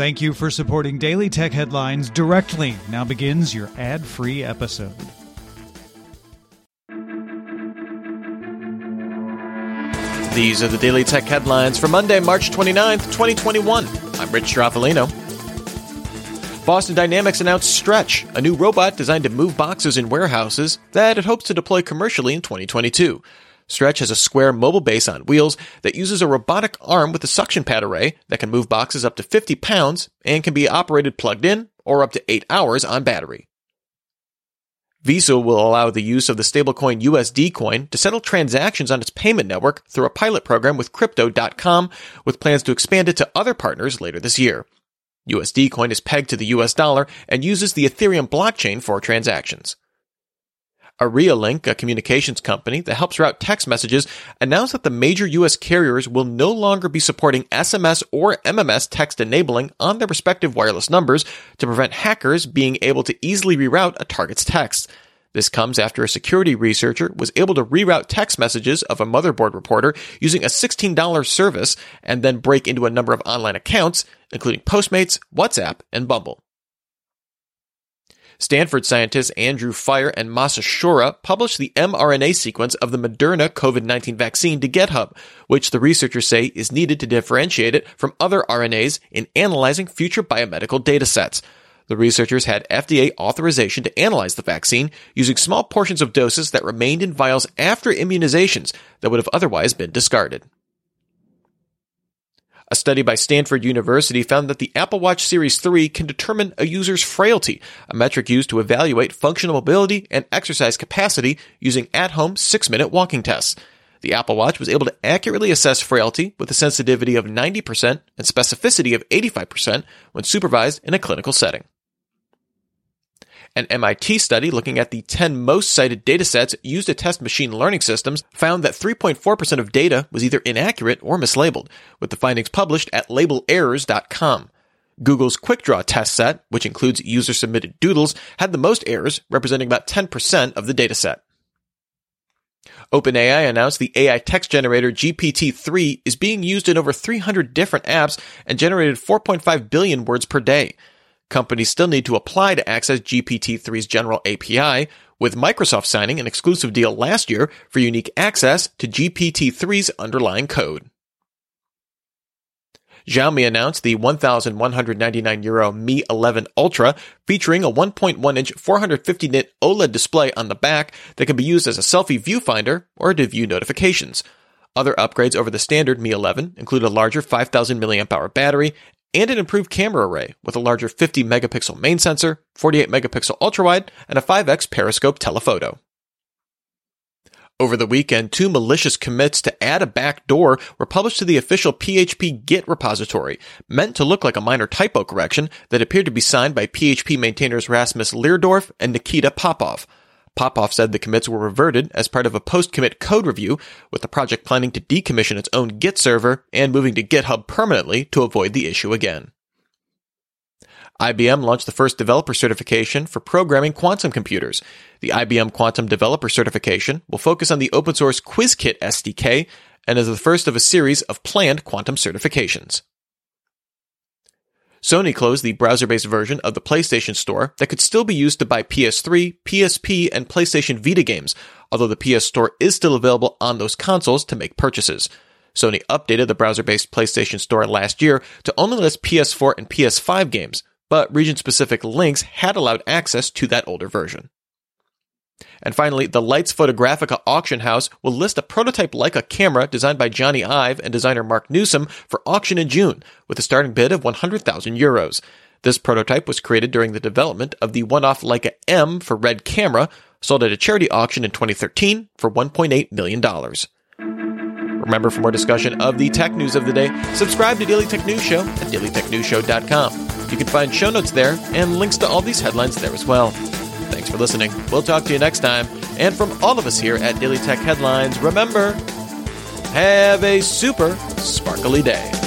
Thank you for supporting Daily Tech Headlines directly. Now begins your ad free episode. These are the Daily Tech Headlines for Monday, March 29th, 2021. I'm Rich Stroffolino. Boston Dynamics announced Stretch, a new robot designed to move boxes in warehouses that it hopes to deploy commercially in 2022. Stretch has a square mobile base on wheels that uses a robotic arm with a suction pad array that can move boxes up to 50 pounds and can be operated plugged in or up to 8 hours on battery. Visa will allow the use of the stablecoin USD coin to settle transactions on its payment network through a pilot program with Crypto.com, with plans to expand it to other partners later this year. USD coin is pegged to the US dollar and uses the Ethereum blockchain for transactions. Aerialink, a communications company that helps route text messages, announced that the major US carriers will no longer be supporting SMS or MMS text enabling on their respective wireless numbers to prevent hackers being able to easily reroute a target's text. This comes after a security researcher was able to reroute text messages of a motherboard reporter using a $16 service and then break into a number of online accounts, including Postmates, WhatsApp, and Bumble. Stanford scientists Andrew Fire and Massa Shoura published the mRNA sequence of the Moderna COVID-19 vaccine to GitHub, which the researchers say is needed to differentiate it from other RNAs in analyzing future biomedical datasets. The researchers had FDA authorization to analyze the vaccine using small portions of doses that remained in vials after immunizations that would have otherwise been discarded. A study by Stanford University found that the Apple Watch Series 3 can determine a user's frailty, a metric used to evaluate functional mobility and exercise capacity using at-home six-minute walking tests. The Apple Watch was able to accurately assess frailty with a sensitivity of 90% and specificity of 85% when supervised in a clinical setting. An MIT study looking at the 10 most cited datasets used to test machine learning systems found that 3.4% of data was either inaccurate or mislabeled, with the findings published at labelerrors.com. Google's QuickDraw test set, which includes user submitted doodles, had the most errors, representing about 10% of the dataset. OpenAI announced the AI text generator GPT-3 is being used in over 300 different apps and generated 4.5 billion words per day. Companies still need to apply to access GPT-3's general API, with Microsoft signing an exclusive deal last year for unique access to GPT-3's underlying code. Xiaomi announced the 1,199 euro Mi 11 Ultra, featuring a 1.1 inch 450 nit OLED display on the back that can be used as a selfie viewfinder or to view notifications. Other upgrades over the standard Mi 11 include a larger 5000 mAh battery and an improved camera array with a larger 50 megapixel main sensor, 48 megapixel ultrawide, and a 5x periscope telephoto. Over the weekend, two malicious commits to add a backdoor were published to the official PHP Git repository, meant to look like a minor typo correction that appeared to be signed by PHP maintainers Rasmus Lerdorf and Nikita Popov. Popov said the commits were reverted as part of a post-commit code review, with the project planning to decommission its own Git server and moving to GitHub permanently to avoid the issue again. IBM launched the first developer certification for programming quantum computers. The IBM Quantum Developer Certification will focus on the open source Qiskit SDK and is the first of a series of planned quantum certifications. Sony closed the browser-based version of the PlayStation Store that could still be used to buy PS3, PSP, and PlayStation Vita games, although the PS Store is still available on those consoles to make purchases. Sony updated the browser-based PlayStation Store last year to only list PS4 and PS5 games, but region-specific links had allowed access to that older version. And finally, the Leitz Photographica auction house will list a prototype Leica camera designed by Jony Ive and designer Marc Newson for auction in June, with a starting bid of 100,000 euros. This prototype was created during the development of the one-off Leica M for Red camera, sold at a charity auction in 2013 for $1.8 million. Remember, for more discussion of the tech news of the day, subscribe to Daily Tech News Show at dailytechnewsshow.com. You can find show notes there and links to all these headlines there as well. Thanks for listening. We'll talk to you next time. And from all of us here at Daily Tech Headlines, remember, have a super sparkly day.